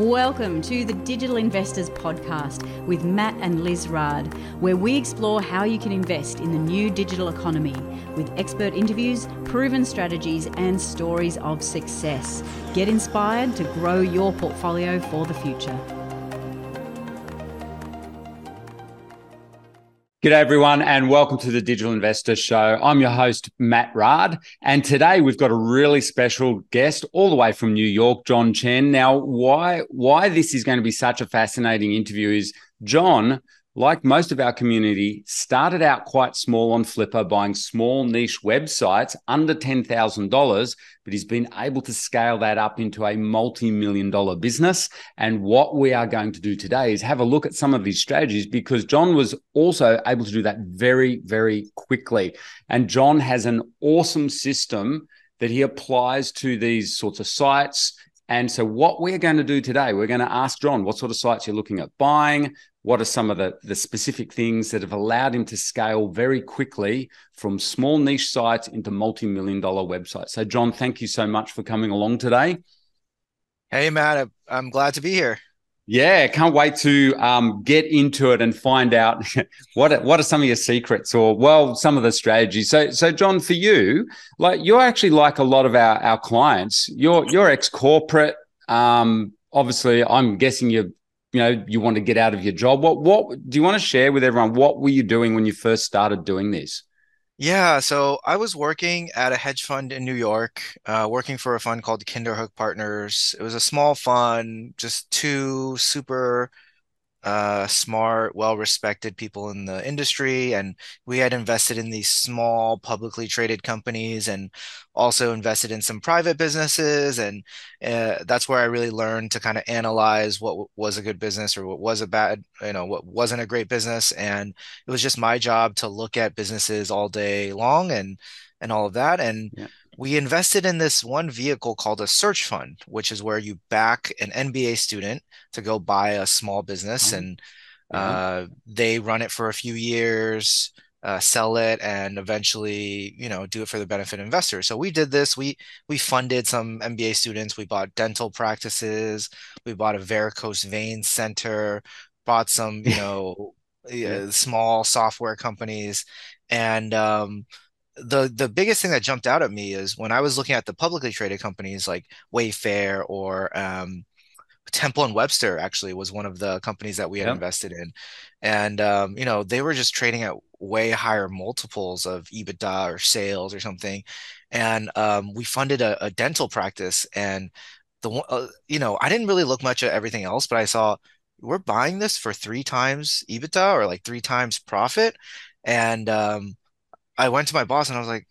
Welcome to the Digital Investors Podcast with Matt and Liz Raad, where we explore how you can invest in the new digital economy with expert interviews, proven strategies, and stories of success. Get inspired to grow your portfolio for the future. G'day, everyone, and welcome to the Digital Investor Show. I'm your host, Matt Raad, and today we've got a really special guest all the way from New York, John Chen. Now, why why this is going to be such a fascinating interview is John like most of our community, started out quite small on Flippa, buying small niche websites under $10,000, but he's been able to scale that up into a multi million dollar business. And what we are going to do today is have a look at some of his strategies because John was also able to do that very, very quickly. And John has an awesome system that he applies to these sorts of sites. And so, what we're going to do today, we're going to ask John what sort of sites you're looking at buying, what are some of the, the specific things that have allowed him to scale very quickly from small niche sites into multi-million dollar websites? So john thank you so much for coming along today. Hey matt i'm glad to be here. Yeah can't wait to um, get into it and find out what are, what are some of your secrets or well some of the strategies. So so john for you like you're actually like a lot of our our clients. You're you're ex-corporate. Um, obviously i'm guessing you're you know you want to get out of your job. What what do you want to share with everyone what were you doing when you first started doing this? Yeah so i was working at a hedge fund in new york uh, working for a fund called kinderhook partners. It was a small fund just two super uh, smart, well respected people in the industry. And we had invested in these small, publicly traded companies and also invested in some private businesses. And uh, that's where I really learned to kind of analyze what was a good business or what was a bad, you know, what wasn't a great business. And it was just my job to look at businesses all day long and and all of that. And yeah we invested in this one vehicle called a search fund, which is where you back an MBA student to go buy a small business, oh. and uh, they run it for a few years, uh, sell it, and eventually, you know, do it for the benefit of investors. So we did this. We we funded some MBA students. We bought dental practices. We bought a varicose vein center. Bought some, you know, yeah. small software companies, and um, the the biggest thing that jumped out at me is when I was looking at the publicly traded companies like Wayfair or um, Temple and Webster actually was one of the companies that we had yep. invested in, and um, you know they were just trading at way higher multiples of EBITDA or sales or something, and um, we funded a, a, dental practice and the uh, you know I didn't really look much at everything else, but I saw we're buying this for three times EBITDA or like three times profit, and um, I went to my boss and I was like,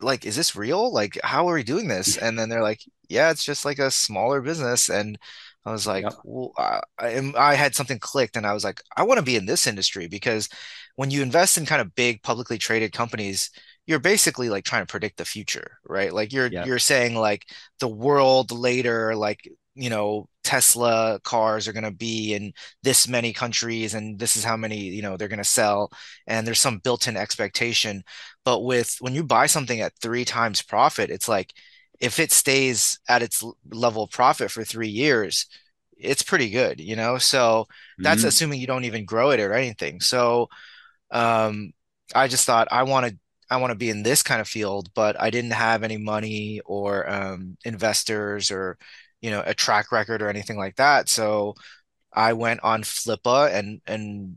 like, is this real? Like, how are we doing this? And then they're like, yeah, it's just like a smaller business. And I was like, yep. well, I, I had something clicked and I was like, I want to be in this industry because when you invest in kind of big publicly traded companies, you're basically like trying to predict the future, right? Like you're yep. you're saying like the world later, like you know Tesla cars are going to be in this many countries and this is how many you know they're going to sell and there's some built-in expectation. But with when you buy something at 3 times profit it's like if it stays at its level of profit for 3 years it's pretty good you know? So that's mm-hmm. assuming you don't even grow it or anything. So um I just thought I want to I want to be in this kind of field, but I didn't have any money or um, investors or you know a track record or anything like that so i went on flippa and and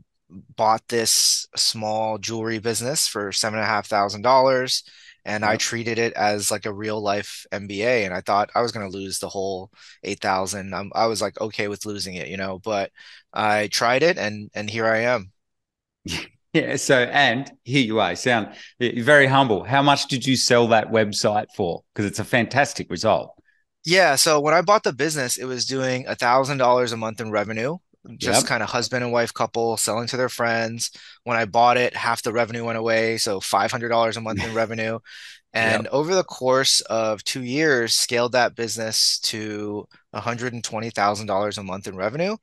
bought this small jewelry business for seven and a half thousand dollars and. I treated it as like a real life MBA. And I thought I was going to lose the whole 8,000. I was like, okay with losing it, you know, but I tried it and, and here I am. Yeah. So, and here you are, sound very humble. How much did you sell that website for? Because it's a fantastic result. Yeah. So when I bought the business, it was doing a thousand dollars a month in revenue, just yep. kind of husband and wife couple selling to their friends. When I bought it, half the revenue went away. So $500 a month in revenue. And yep. over the course of two years, scaled that business to $120,000 a month in revenue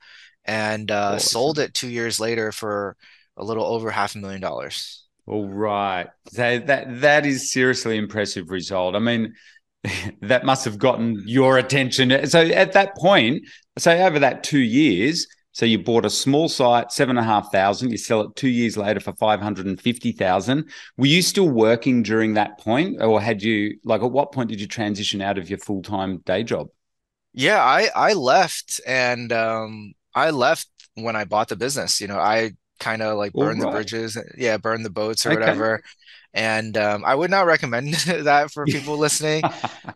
and uh, sold it two years later for a little over half a million dollars. All right. So that that is seriously impressive result. I mean, that must have gotten your attention. So at that point, so over that two years, so you bought a small site, seven and a half thousand. You sell it two years later for five hundred and fifty thousand. Were you still working during that point, or had you like at what point did you transition out of your full time day job? Yeah, I I left, and um, I left when I bought the business. You know, I kind of like burned right. the bridges, yeah, burned the boats or okay. whatever and um, I would not recommend that for people listening.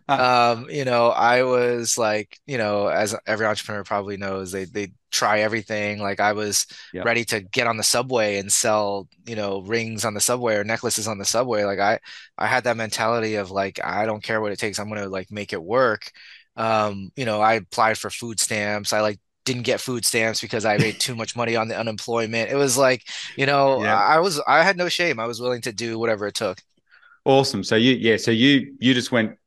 Um, you know, I was like, you know, as every entrepreneur probably knows, they they try everything. Like I was yep. ready to get on the subway and sell, you know, rings on the subway or necklaces on the subway. Like I I had that mentality of like I don't care what it takes. I'm gonna like make it work. Um, you know, I applied for food stamps. I like didn't get food stamps because I made too much money on the unemployment. It was like, you know, yeah. I was I had no shame. I was willing to do whatever it took. Awesome. So you yeah, so you you just went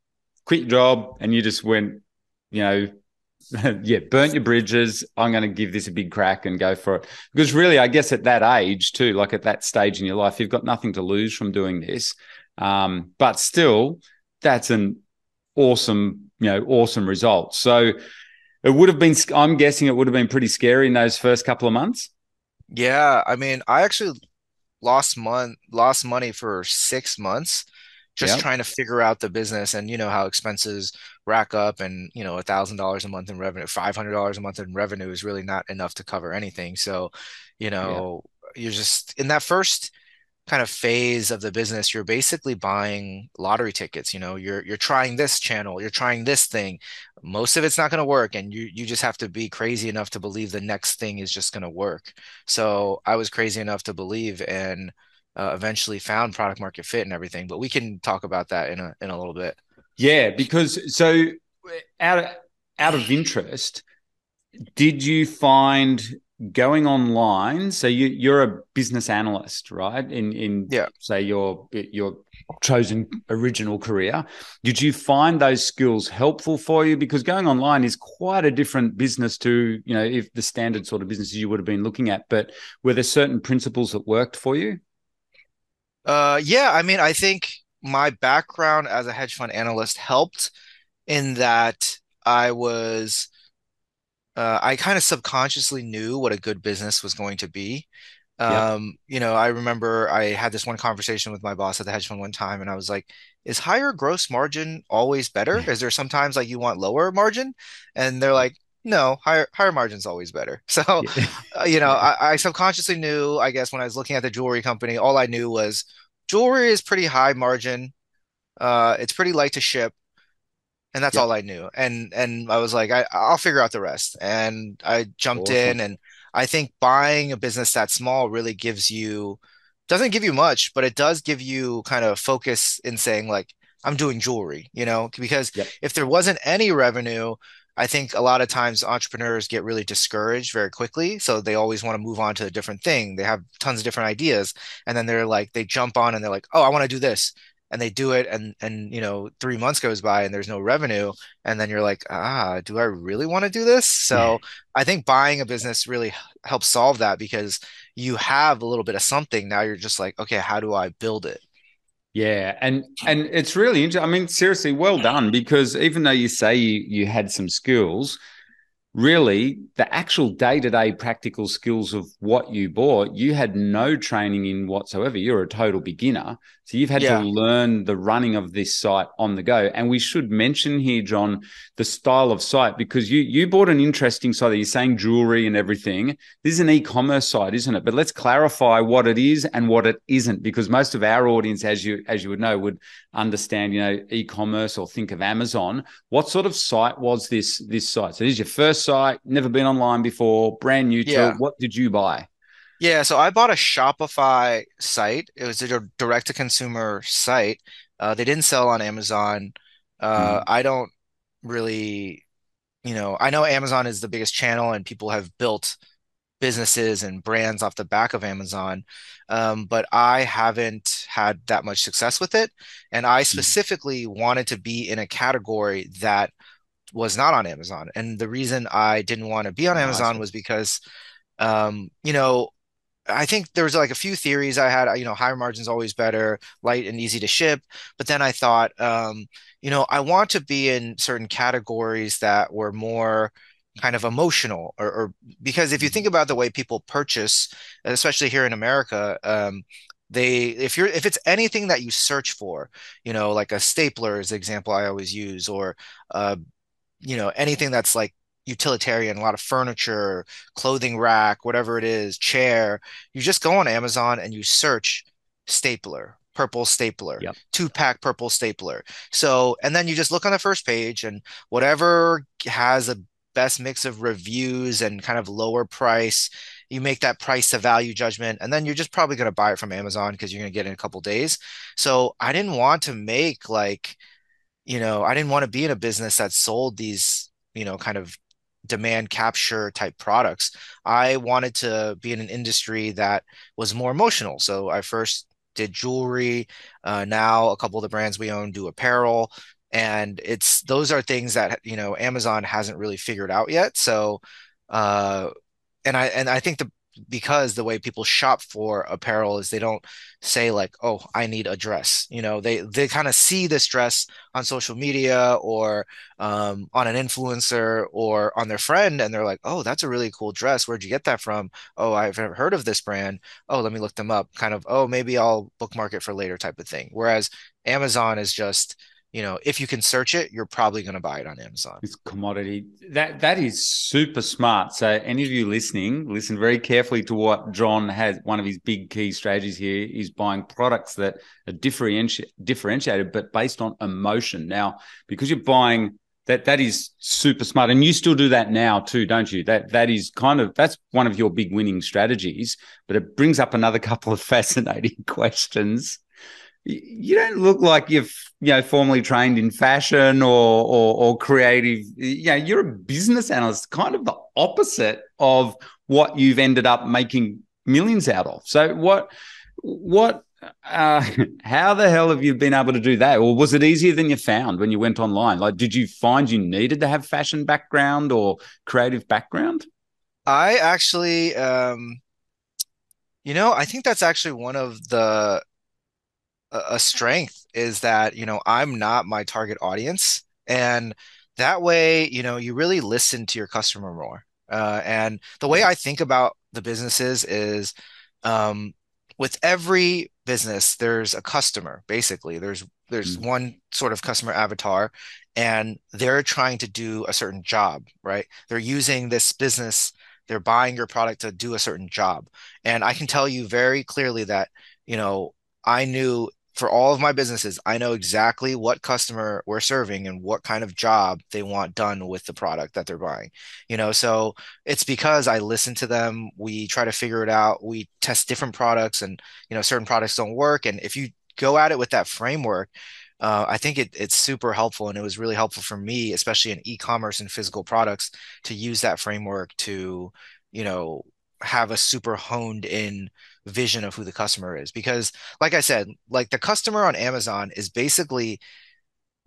quit your job and you just went, you know, yeah, burnt your bridges. I'm going to give this a big crack and go for it. Because really, I guess at that age too, like at that stage in your life, you've got nothing to lose from doing this. Um, but still, that's an awesome, you know, awesome result. So it would have been, I'm guessing it would have been pretty scary in those first couple of months. Yeah. I mean, I actually lost month lost money for six months just yep. trying to figure out the business and you know how expenses rack up and you know a thousand dollars a month in revenue five hundred dollars a month in revenue is really not enough to cover anything so you know yeah. you're just in that first kind of phase of the business you're basically buying lottery tickets you know? You're you're trying this channel you're trying this thing. Most of it's not going to work and you you just have to be crazy enough to believe the next thing is just going to work. So i was crazy enough to believe and uh, eventually found product market fit and everything but we can talk about that in a in a little bit. Yeah because so out of out of interest did you find going online so you you're a business analyst right? In in yeah. say your your chosen original career. Did you find those skills helpful for you? Because going online is quite a different business to you know if the standard sort of businesses you would have been looking at but were there certain principles that worked for you? Uh yeah i mean i think my background as a hedge fund analyst helped in that i was uh, I kind of subconsciously knew what a good business was going to be. Um, yeah. You know, I remember I had this one conversation with my boss at the hedge fund one time, and I was like, "Is higher gross margin always better? Is there sometimes like you want lower margin?" And they're like, "No, higher higher margin's always better." So, yeah. uh, you know, I, I subconsciously knew. I guess when I was looking at the jewelry company, all I knew was jewelry is pretty high margin. Uh, it's pretty light to ship and that's yep. all I knew. And and I was like, I, I'll figure out the rest. And I jumped awesome. in, and I think buying a business that small really gives you doesn't give you much, but it does give you kind of focus in saying like, I'm doing jewelry, you know, because yep. if there wasn't any revenue, I think a lot of times entrepreneurs get really discouraged very quickly. So they always want to move on to a different thing. They have tons of different ideas. And then they're like, they jump on and they're like, oh, I want to do this and they do it and and you know three months goes by and there's no revenue and then you're like ah do i really want to do this? So i think buying a business really helps solve that because you have a little bit of something. Now you're just like okay how do i build it? Yeah, and and it's really interesting. I mean, seriously, well done because even though you say you you had some skills, really the actual day-to-day practical skills of what you bought you had no training in whatsoever. You're a total beginner. So you've had yeah. to learn the running of this site on the go. And we should mention here john the style of site because you you bought an interesting site that you're saying jewelry and everything. This is an e-commerce site isn't it? But let's clarify what it is and what it isn't because most of our audience as you as you would know would understand you know e-commerce or think of amazon what sort of site was this this site so this is your first site, never been online before, brand new to yeah. What did you buy? Yeah, so I bought a Shopify site. It was a direct to consumer site. Uh, they didn't sell on Amazon. Uh, mm. I don't really, you know, I know Amazon is the biggest channel and people have built businesses and brands off the back of Amazon. Um, but I haven't had that much success with it. And I hmm. specifically mm. wanted to be in a category that was not on Amazon. And the reason I didn't want to be on Amazon was because, um, you know, I think there was like a few theories I had, you know, higher margins always better, light and easy to ship. But then I thought, um, you know, I want to be in certain categories that were more kind of emotional or, or because if you think about the way people purchase, especially here in America, um, they if you're if it's anything that you search for, you know, like a stapler is the example I always use, or uh, you know, anything that's like utilitarian, a lot of furniture, clothing rack, whatever it is, chair. You just go on Amazon and you search stapler, purple stapler, Yep. two pack purple stapler. So, and then you just look on the first page and whatever has a best mix of reviews and kind of lower price, you make that price to value judgment. And then you're just probably going to buy it from Amazon because you're going to get in a couple days. So I didn't want to make like, you know, I didn't want to be in a business that sold these, you know, kind of demand capture type products. I wanted to be in an industry that was more emotional. So I first did jewelry. Uh, now a couple of the brands we own do apparel. And it's those are things that, you know, Amazon hasn't really figured out yet. So uh and I and I think the because the way people shop for apparel is they don't say like, "Oh, I need a dress." You know, they they kind of see this dress on social media or um, on an influencer or on their friend, and they're like, "Oh, that's a really cool dress. Where'd you get that from?" "Oh, I've never heard of this brand. Oh, let me look them up." Kind of, "Oh, maybe I'll bookmark it for later," type of thing. Whereas Amazon is just you know, if you can search it, you're probably going to buy it on Amazon. It's commodity. That that is super smart. So any of you listening, listen very carefully to what John has. One of his big key strategies here is buying products that are differenti- differentiated, but based on emotion. Now, because you're buying that, that is super smart, and you still do that now too, don't you? That that is kind of that's one of your big winning strategies. But it brings up another couple of fascinating questions you don't look like you've you know formally trained in fashion or, or or, creative you know you're a business analyst kind of the opposite of what you've ended up making millions out of. So what what uh, how the hell have you been able to do that? Or was it easier than you found when you went online? Like did you find you needed to have fashion background or creative background? I actually um you know i think that's actually one of the a strength is that, you know, I'm not my target audience. And that way, you know, you really listen to your customer more. Uh, and the way I think about the businesses is um, with every business, there's a customer, basically. There's there's mm. one sort of customer avatar, and they're trying to do a certain job, right? They're using this business, they're buying your product to do a certain job. And I can tell you very clearly that, you know, I knew for all of my businesses, I know exactly what customer we're serving and what kind of job they want done with the product that they're buying. You know, so it's because I listen to them. We try to figure it out. We test different products, and you know, certain products don't work. And if you go at it with that framework, uh, I think it, it's super helpful, and it was really helpful for me, especially in e-commerce and physical products, to use that framework to, you know, have a super honed in vision of who the customer is. Because like i said like the customer on amazon is basically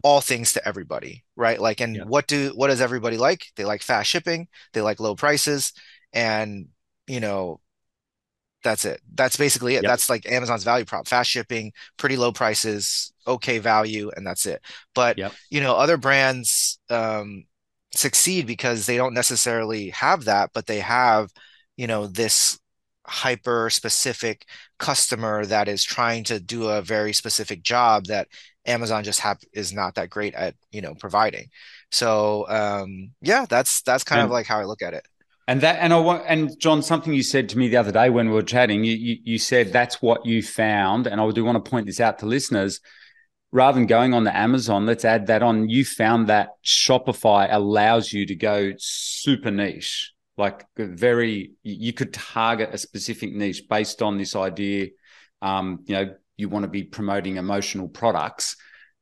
all things to everybody right? Like and yeah. what do what does everybody like? They like fast shipping. They like low prices. And you know that's it. That's basically it. Yep. that's like amazon's value prop. Fast shipping pretty low prices okay value and that's it. But yep. you know other brands um succeed because they don't necessarily have that but they have you know this hyper specific customer that is trying to do a very specific job that Amazon just have is not that great at you know providing. So um, yeah, that's that's kind and, of like how I look at it. And that and I want and John, something you said to me the other day when we were chatting, you, you you said that's what you found, and I do want to point this out to listeners. Rather than going on the Amazon, let's add that on. You found that Shopify allows you to go super niche like very you could target a specific niche based on this idea um, you know you want to be promoting emotional products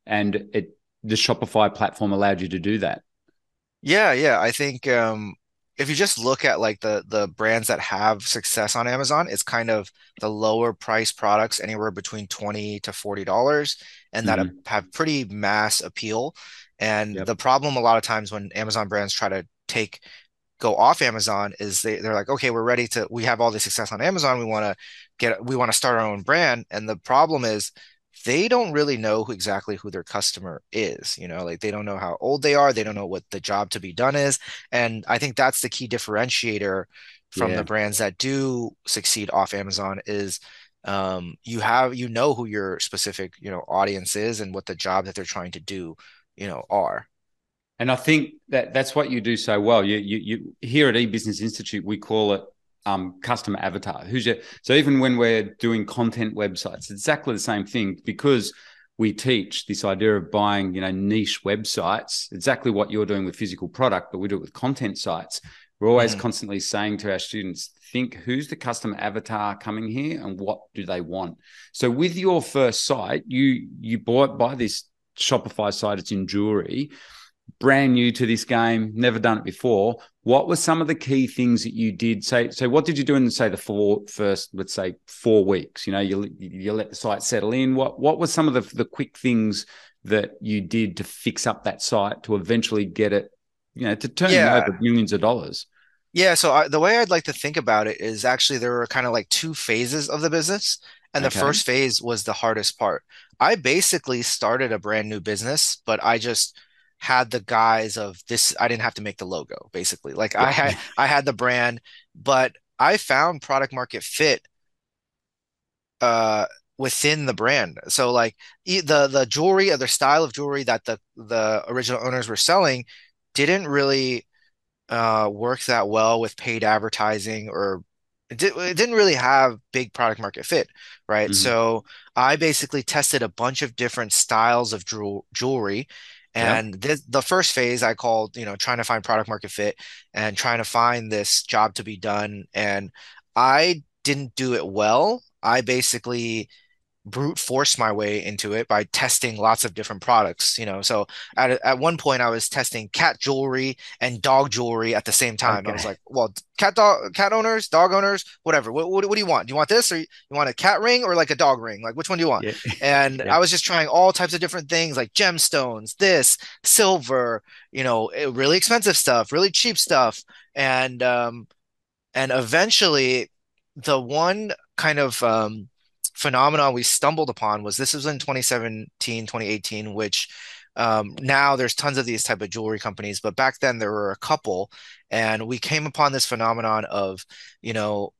and it the shopify platform allowed you to do that yeah yeah i think um, if you just look at like the the brands that have success on amazon it's kind of the lower price products anywhere between 20 to 40 dollars and that mm-hmm. have pretty mass appeal and yep. the problem a lot of times when amazon brands try to take go off Amazon is they, they're like, okay, we're ready to, we have all this success on Amazon. We want to get, we want to start our own brand. And the problem is they don't really know who, exactly who their customer is. You know, like they don't know how old they are. They don't know what the job to be done is. And I think that's the key differentiator from yeah. the brands that do succeed off Amazon is um, you have, you know, who your specific, you know, audience is and what the job that they're trying to do, you know, are. And I think that that's what you do so well. You, you, you here at eBusiness Institute, we call it um, customer avatar. Who's your, so even when we're doing content websites, it's exactly the same thing because we teach this idea of buying, you know, niche websites, exactly what you're doing with physical product, but we do it with content sites. We're always mm. constantly saying to our students, think who's the customer avatar coming here and what do they want. So with your first site, you you bought by this Shopify site, it's in jewelry brand new to this game, never done it before. What were some of the key things that you did? Say, so what did you do in say the four first, let's say four weeks? You know, you you let the site settle in. What what were some of the the quick things that you did to fix up that site to eventually get it, you know, to turn yeah. over millions of dollars? Yeah. So I, the way I'd like to think about it is actually there were kind of like two phases of the business. And okay. the first phase was the hardest part. I basically started a brand new business, but I just had the guise of this i didn't have to make the logo basically. Like i had i had the brand but i found product market fit uh within the brand. So like the the jewelry or the style of jewelry that the the original owners were selling didn't really uh work that well with paid advertising or it, did, it didn't really have big product market fit right? Mm-hmm. so i basically tested a bunch of different styles of jewelry and yeah. this, the first phase I called, you know, trying to find product market fit and trying to find this job to be done. And I didn't do it well. I basically brute force my way into it by testing lots of different products you know? So at, at one point i was testing cat jewelry and dog jewelry at the same time. Okay. i was like well cat dog cat owners dog owners whatever. What, what, what, do you want? Do you want this or you want a cat ring or like a dog ring? Like which one do you want? Yeah. and yeah. i was just trying all types of different things like gemstones this silver you know eh, really expensive stuff really cheap stuff. And um and eventually the one kind of um phenomenon we stumbled upon was this was in 2017 2018 which um, now there's tons of these type of jewelry companies but back then there were a couple. And we came upon this phenomenon of you know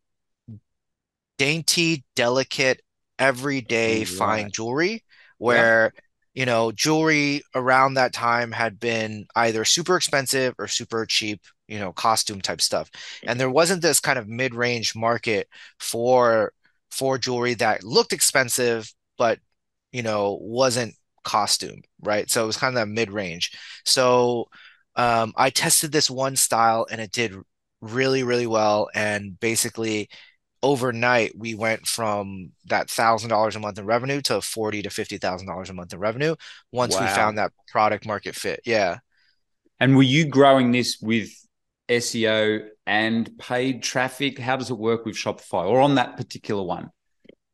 dainty delicate everyday fine jewelry where yeah. you know jewelry around that time had been either super expensive or super cheap you know costume type stuff. And there wasn't this kind of mid-range market for for jewelry that looked expensive, but you know wasn't costume, right? So it was kind of that mid range. So um, I tested this one style and it did really, really well. And basically, overnight, we went from that thousand dollars a month in revenue to forty to fifty thousand dollars a month in revenue once wow. we found that product market fit. Yeah. And were you growing this with SEO and paid traffic? How does it work with Shopify or on that particular one?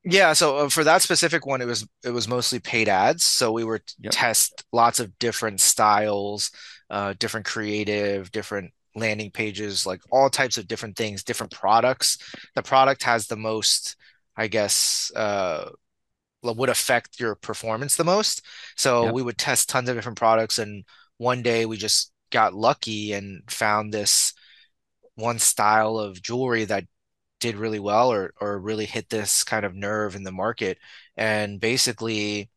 Yeah, so uh, for that specific one, it was it was mostly paid ads. So we were yep. test lots of different styles, uh, different creative, different landing pages, like all types of different things, different products. The product has the most, I guess, uh, would affect your performance the most. So yep. we would test tons of different products, and one day we just got lucky and found this one style of jewelry that did really well or or really hit this kind of nerve in the market. And basically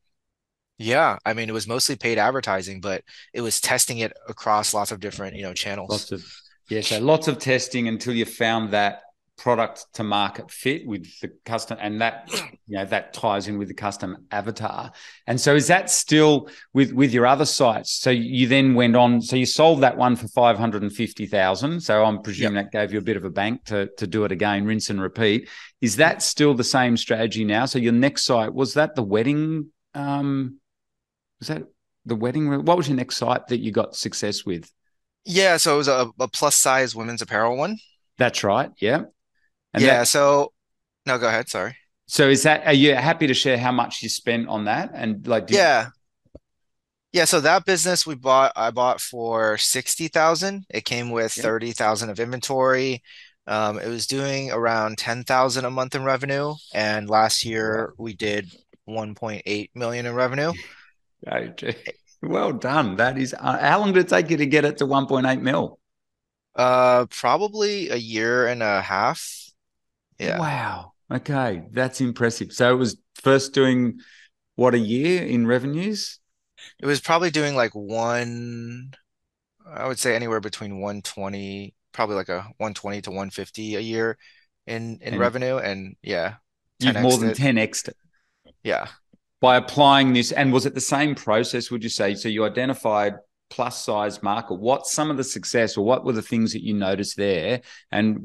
yeah i mean it was mostly paid advertising but it was testing it across lots of different you know channels. Lots of yeah so lots of testing until you found that product to market fit with the custom and that you know that ties in with the custom avatar. And so is that still with with your other sites? So you then went on so you sold that one for 550,000 so I'm presuming yep. that gave you a bit of a bank to to do it again rinse and repeat. Is that still the same strategy now? So your next site was that the wedding um was that the wedding what was your next site that you got success with? Yeah so it was a, a plus size women's apparel one. That's right yeah and yeah. That, so no, go ahead. Sorry. So is that are you happy to share how much you spent on that and like yeah Yeah, so that business we bought, I bought for 60,000. It came with Yep. 30,000 of inventory. Um, it was doing around 10,000 a month in revenue, and last year we did 1.8 million in revenue. Well done. That is, uh, how long did it take you to get it to 1.8 mil? Uh, probably a year and a half. Yeah. Wow. Okay. That's impressive. So it was first doing what, a year in revenues? It was probably doing like one, I would say anywhere between 120, probably like a 120 to 150 a year in in And revenue, and yeah, you've more than 10x Yeah. by applying this. And was it the same process, would you say? So you identified plus size market. What's some of the success or what were the things that you noticed there? And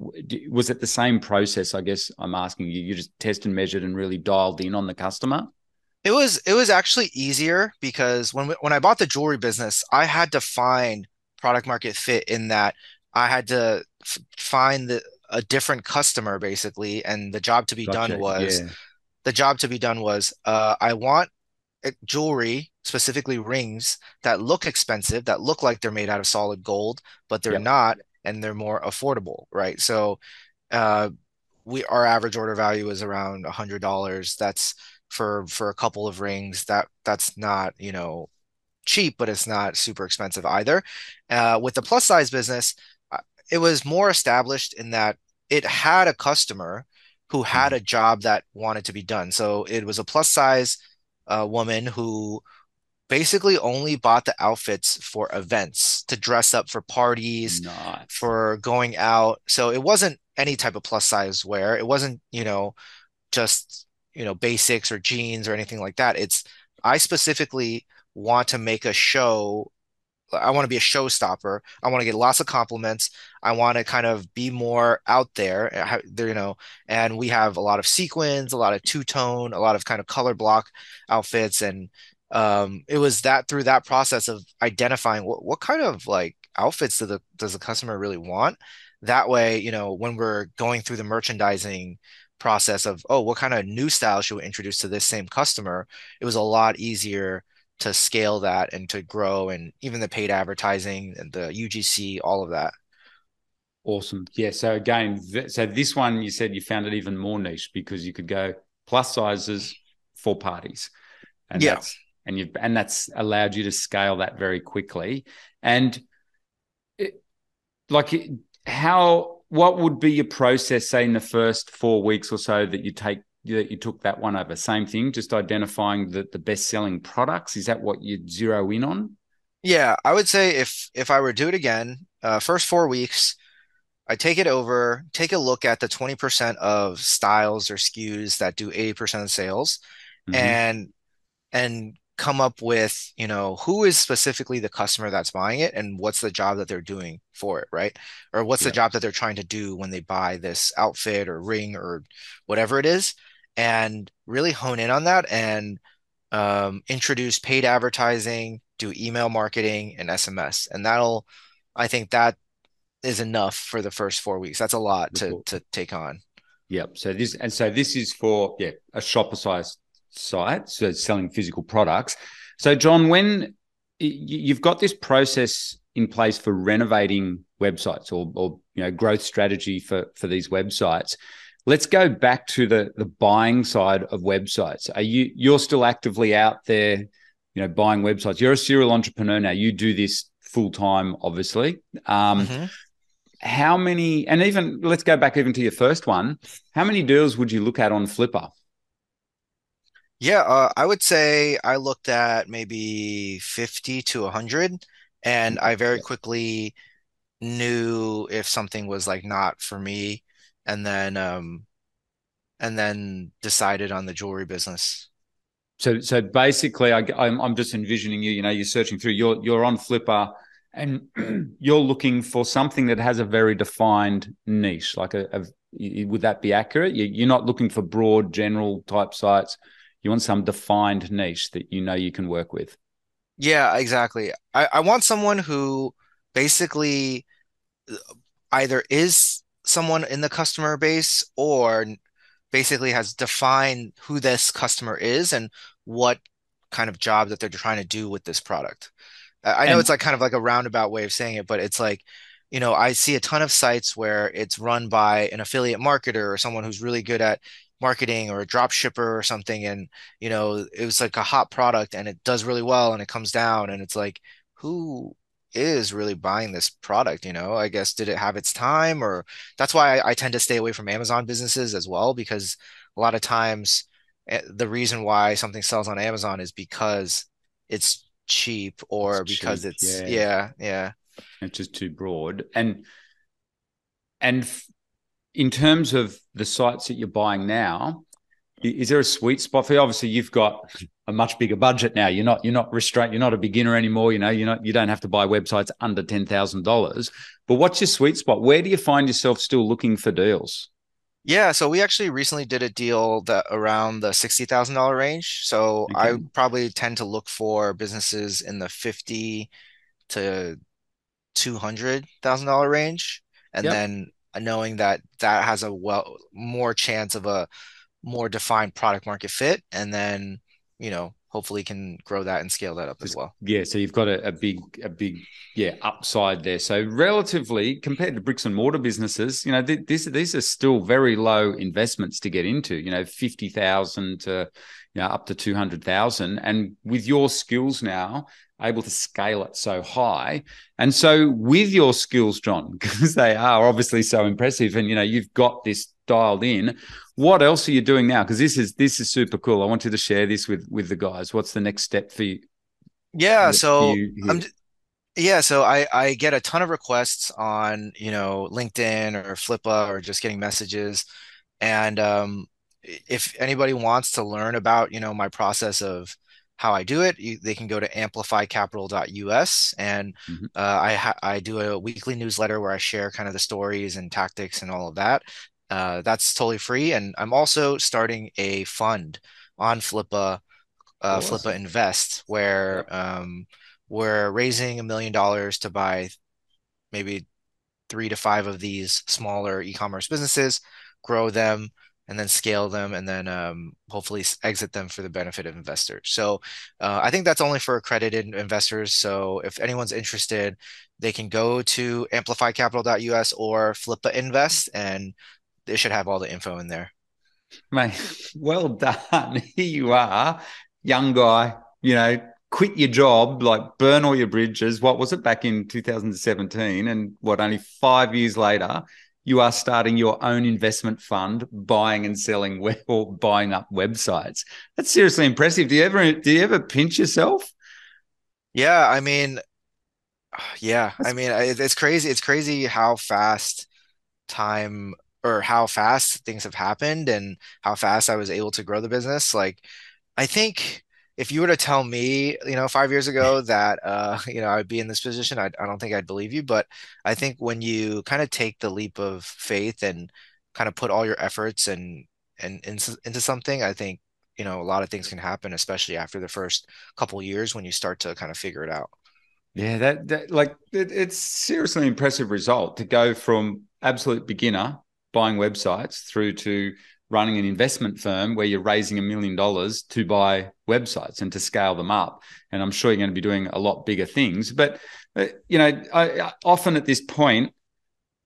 was it the same process? I guess I'm asking you, you just test and measured and really dialed in on the customer? It was it was actually easier because when we, when I bought the jewelry business, I had to find product market fit in that I had to f find the a different customer basically, and the job to be done was Yeah. the job to be done was uh, I want jewelry, specifically rings that look expensive, that look like they're made out of solid gold, but they're Yep. not, and they're more affordable, right? So uh, we our average order value is around a hundred dollars. That's for for a couple of rings. That that's not, you know, cheap, but it's not super expensive either. Uh, with the plus size business, uh, it was more established in that it had a customer who had Mhm. a job that wanted to be done. So it was a plus size uh, woman who basically only bought the outfits for events to dress up for parties, for going out. So it wasn't any type of plus size wear. It wasn't, you know, just, you know, basics or jeans or anything like that. It's I specifically want to make a show. I want to be a showstopper. I want to get lots of compliments. I want to kind of be more out there, uh, there, you know, and we have a lot of sequins, a lot of two-tone, a lot of kind of color block outfits. And um, it was that through that process of identifying what, what kind of like outfits do the, does the customer really want? That way, you know, when we're going through the merchandising process of, oh, what kind of new style should we introduce to this same customer? It was a lot easier to scale that and to grow and even the paid advertising and the UGC, all of that. Awesome. Yeah. So again, th- so this one you said you found it even more niche because you could go plus sizes for parties, and Yeah. that's and you've and that's allowed you to scale that very quickly. And it, like it- how what would be your process, say in the first four weeks or so that you take that you took that one over? Same thing, just identifying the the best selling products. Is that what you zero in on? Yeah, I would say if if I were to do it again, uh, first four weeks, I take it over, take a look at the 20% of styles or SKUs that do 80% of sales hmm and and come up with, you know, who is specifically the customer that's buying it and what's the job that they're doing for it, right? Or what's the job that they're trying to do when they buy this outfit or ring or whatever it is, and really hone in on that and um, introduce paid advertising, do email marketing and SMS. And that'll, I think that is enough for the first four weeks. That's a lot to to take on. Yep. So this and so this is for yeah a Shopify site, so selling physical products. So John, when you've got this process in place for renovating websites or or you know growth strategy for for these websites, let's go back to the the buying side of websites. Are you you're still actively out there, you know, buying websites? You're a serial entrepreneur now. You do this full time, obviously. Um, hmm how many and even let's go back even to your first one how many deals would you look at on flippa Yeah, uh, I would say I looked at maybe 50 to 100, and I very quickly knew if something was like not for me, and then um and then decided on the jewelry business. so so basically I, I'm, I'm just envisioning you you know you're searching through you're you're on flippa and you're looking for something that has a very defined niche like a, a would that be accurate you, you're not looking for broad general type sites you want some defined niche that you know you can work with Yeah, exactly. I, I want someone who basically either is someone in the customer base or basically has defined who this customer is and what kind of job that they're trying to do with this product. I know and, it's like kind of like a roundabout way of saying it, but it's like, you know, I see a ton of sites where it's run by an affiliate marketer or someone who's really good at marketing or a drop shipper or something. And, you know, it was like a hot product and it does really well and it comes down and it's like, who is really buying this product? You know, I guess did it have its time or that's why I, I tend to stay away from Amazon businesses as well, because a lot of times eh, the reason why something sells on Amazon is because it's cheap or it's because cheap, it's yeah. yeah yeah it's just too broad and and in terms of the sites that you're buying now is there a sweet spot for you obviously you've got a much bigger budget now you're not you're not restrained you're not a beginner anymore you know you're not you don't have to buy websites under $10,000 but what's your sweet spot where do you find yourself still looking for deals yeah, so we actually recently did a deal that around the sixty thousand dollar range. So okay. I probably tend to look for businesses in the fifty to two hundred thousand dollar range, and yep. then knowing that that has a well more chance of a more defined product market fit, and then you know hopefully can grow that and scale that up as well. Yeah, so you've got a, a, big, a big, yeah, upside there. So relatively compared to bricks and mortar businesses, you know, th- this, these are still very low investments to get into. You know, fifty thousand to, you know, up to two hundred thousand, and with your skills now, able to scale it so high. And so with your skills, John, because they are obviously so impressive, and you know, you've got this dialed in what else are you doing now? Because this is this is super cool. I want you to share this with with the guys. What's the next step for you? Yeah, so I'm yeah, so I I get a ton of requests on you know LinkedIn or Flippa or just getting messages, and um, if anybody wants to learn about you know my process of how I do it, you, they can go to amplifycapital.us, and mm-hmm. uh, I ha- I do a weekly newsletter where I share kind of the stories and tactics and all of that. Uh, that's totally free. And I'm also starting a fund on Flippa, uh, Flippa Invest, where um, we're raising a million dollars to buy maybe three to five of these smaller e-commerce businesses, grow them, and then scale them, and then um, hopefully exit them for the benefit of investors. So uh, I think that's only for accredited investors. So if anyone's interested, they can go to amplifycapital.us or Flippa Invest and they should have all the info in there. Mate, well done. Here you are, young guy, you know, quit your job, like burn all your bridges. What was it back in 2017? And what, only five years later, you are starting your own investment fund, buying and selling web or buying up websites. That's seriously impressive. Do you ever do you ever pinch yourself? Yeah, I mean, yeah, I mean, it's crazy. It's crazy how fast time or how fast things have happened and how fast I was able to grow the business. Like, I think if you were to tell me, you know, five years ago that, uh, you know, I'd be in this position, I, I don't think I'd believe you. But I think when you kind of take the leap of faith and kind of put all your efforts and, and into, into something, I think, you know, a lot of things can happen, especially after the first couple years when you start to kind of figure it out. Yeah, that, that like it, it's seriously impressive result to go from absolute beginner buying websites through to running an investment firm where you're raising a million dollars to buy websites and to scale them up. And I'm sure you're going to be doing a lot bigger things. But, uh, you know, I, I, often at this point,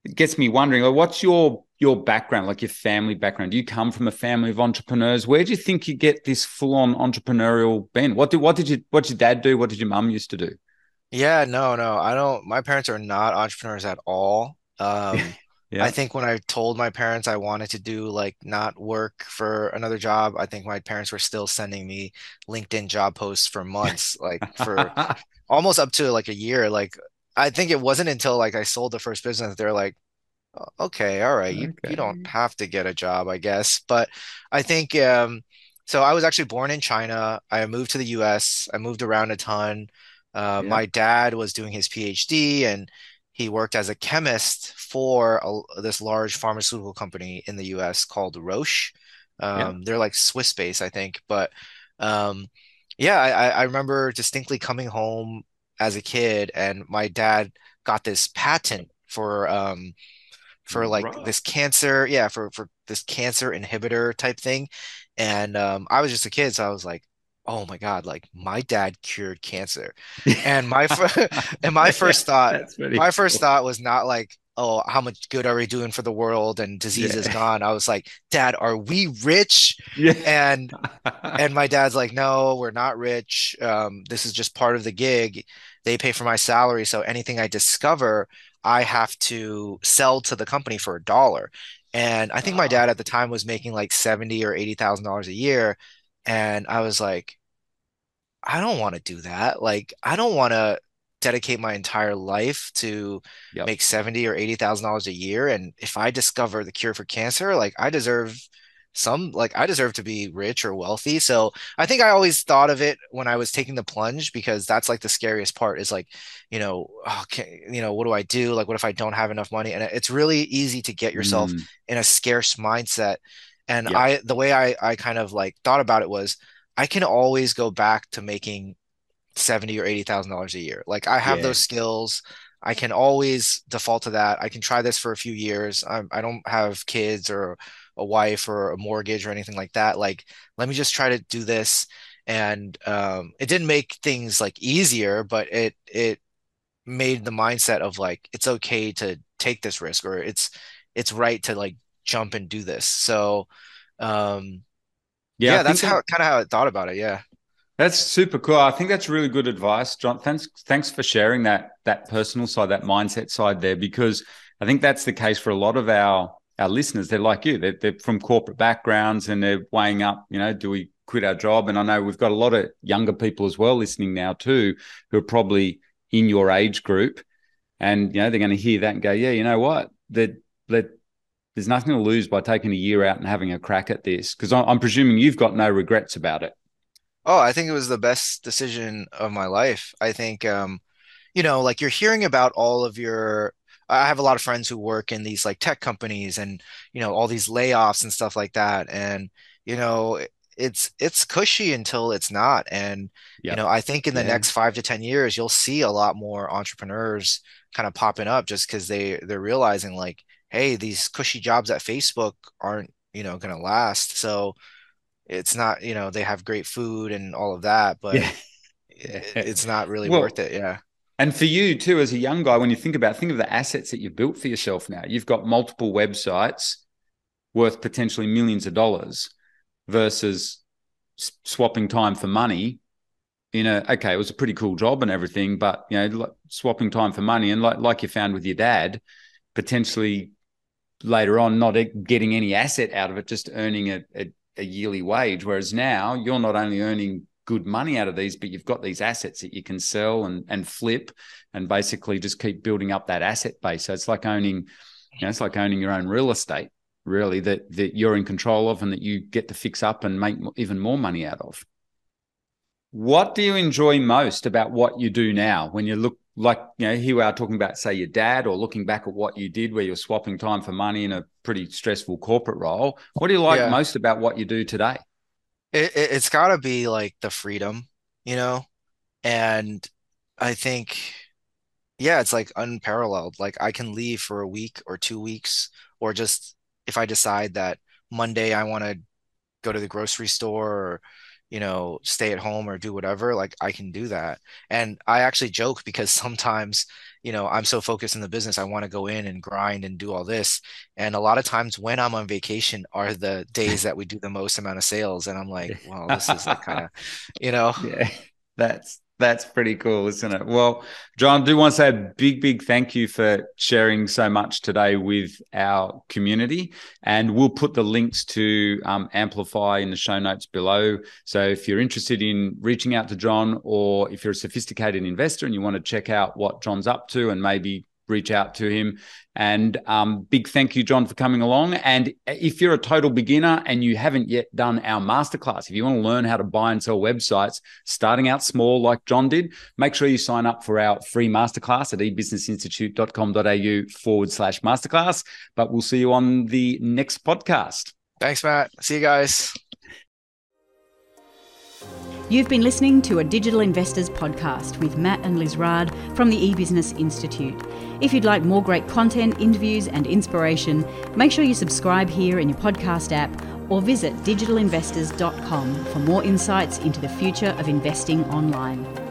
it gets me wondering, well, what's your your background, like your family background? Do you come from a family of entrepreneurs? Where do you think you get this full on entrepreneurial bent? What did what did you what did your dad do? What did your mum used to do? Yeah, no, no, I don't. My parents are not entrepreneurs at all. Um, Yeah. I think when I told my parents I wanted to do like not work for another job, I think my parents were still sending me LinkedIn job posts for months, like for almost up to like a year. Like I think it wasn't until like I sold the first business they're like, okay, all right, you you don't have to get a job, I guess. But I think um so I was actually born in China. I moved to the US. I moved around a ton. Uh, yeah. My dad was doing his PhD and he worked as a chemist for a, this large pharmaceutical company in the US called Roche. Um, yeah. They're like Swiss based, I think. But um, yeah, I, I remember distinctly coming home as a kid and my dad got this patent for um, for like right. this cancer yeah for for this cancer inhibitor type thing and um, i was just a kid so i was like oh my God, like my dad cured cancer. And my and my first thought, my first thought was not like, oh, how much good are we doing for the world and disease yeah. is gone. I was like, Dad, are we rich? Yeah. And and my dad's like, no, we're not rich. Um, this is just part of the gig. They pay for my salary. So anything I discover, I have to sell to the company for a dollar. And I think my dad at the time was making like seventy or eighty thousand dollars a year. And I was like, I don't want to do that. Like, I don't want to dedicate my entire life to yep. make seventy or eighty thousand dollars a year. And if I discover the cure for cancer, like I deserve some like I deserve to be rich or wealthy. So I think I always thought of it when I was taking the plunge because that's like the scariest part is like, you know, okay, you know, what do I do? Like, what if I don't have enough money? And it's really easy to get yourself mm. in a scarce mindset. And yeah. I, the way I, I kind of like thought about it was I can always go back to making 70 or 80,000 dollars a year. Like I have yeah. those skills. I can always default to that. I can try this for a few years. I'm, I do not have kids or a wife or a mortgage or anything like that. Like, let me just try to do this. And um, it didn't make things like easier, but it it made the mindset of like it's okay to take this risk or it's it's right to like jump and do this. So um, yeah, yeah that's how kind of how I thought about it. Yeah. That's super cool. I think that's really good advice, John. Thanks, thanks for sharing that that personal side, that mindset side there, because I think that's the case for a lot of our our listeners. They're like you. They're, they're from corporate backgrounds, and they're weighing up. You know, do we quit our job? And I know we've got a lot of younger people as well listening now too, who are probably in your age group, and you know they're going to hear that and go, yeah, you know what, that that there's nothing to lose by taking a year out and having a crack at this because I'm presuming you've got no regrets about it. Oh, I think it was the best decision of my life. I think, um, you know, like you're hearing about all of your. I have a lot of friends who work in these like tech companies and you know all these layoffs and stuff like that, and you know it's it's cushy until it's not. And yep. you know, I think in the yeah. next five to ten years, you'll see a lot more entrepreneurs kind of popping up just because they they're realizing like, hey, these cushy jobs at Facebook aren't you know going to last. So it's not you know they have great food and all of that but yeah. it's not really well, worth it yeah and for you too as a young guy when you think about think of the assets that you've built for yourself now you've got multiple websites worth potentially millions of dollars versus swapping time for money you know okay it was a pretty cool job and everything but you know swapping time for money and like like you found with your dad potentially later on not getting any asset out of it just earning a, a a yearly wage. Whereas now you're not only earning good money out of these, but you've got these assets that you can sell and and flip and basically just keep building up that asset base. So it's like owning, you know, it's like owning your own real estate, really, that that you're in control of and that you get to fix up and make even more money out of. What do you enjoy most about what you do now when you look like you know here we are talking about say your dad or looking back at what you did where you're swapping time for money in a pretty stressful corporate role. What do you like yeah. most about what you do today? It, it, it's got to be like the freedom you know? And i think yeah it's like unparalleled. Like i can leave for a week or two weeks or just if i decide that monday i want to go to the grocery store or you know, stay at home or do whatever, like I can do that. And I actually joke because sometimes, you know, I'm so focused in the business, I want to go in and grind and do all this. And a lot of times when I'm on vacation are the days that we do the most amount of sales. And I'm like, well, this is like kind of, you know, yeah, that's that's pretty cool, isn't it? Well, John, I do want to say a big, big thank you for sharing so much today with our community. And we'll put the links to um, Amplify in the show notes below. So if you're interested in reaching out to John, or if you're a sophisticated investor and you want to check out what John's up to and maybe reach out to him. And um, big thank you, John, for coming along. And if you're a total beginner and you haven't yet done our masterclass, if you want to learn how to buy and sell websites, starting out small like John did, make sure you sign up for our free masterclass at ebusinessinstitute.com.au forward slash masterclass. But we'll see you on the next podcast. Thanks, Matt. See you guys. You've been listening to a Digital Investors podcast with Matt and Liz Raad from the eBusiness Institute. If you'd like more great content, interviews, and inspiration, make sure you subscribe here in your podcast app or visit digitalinvestors.com for more insights into the future of investing online.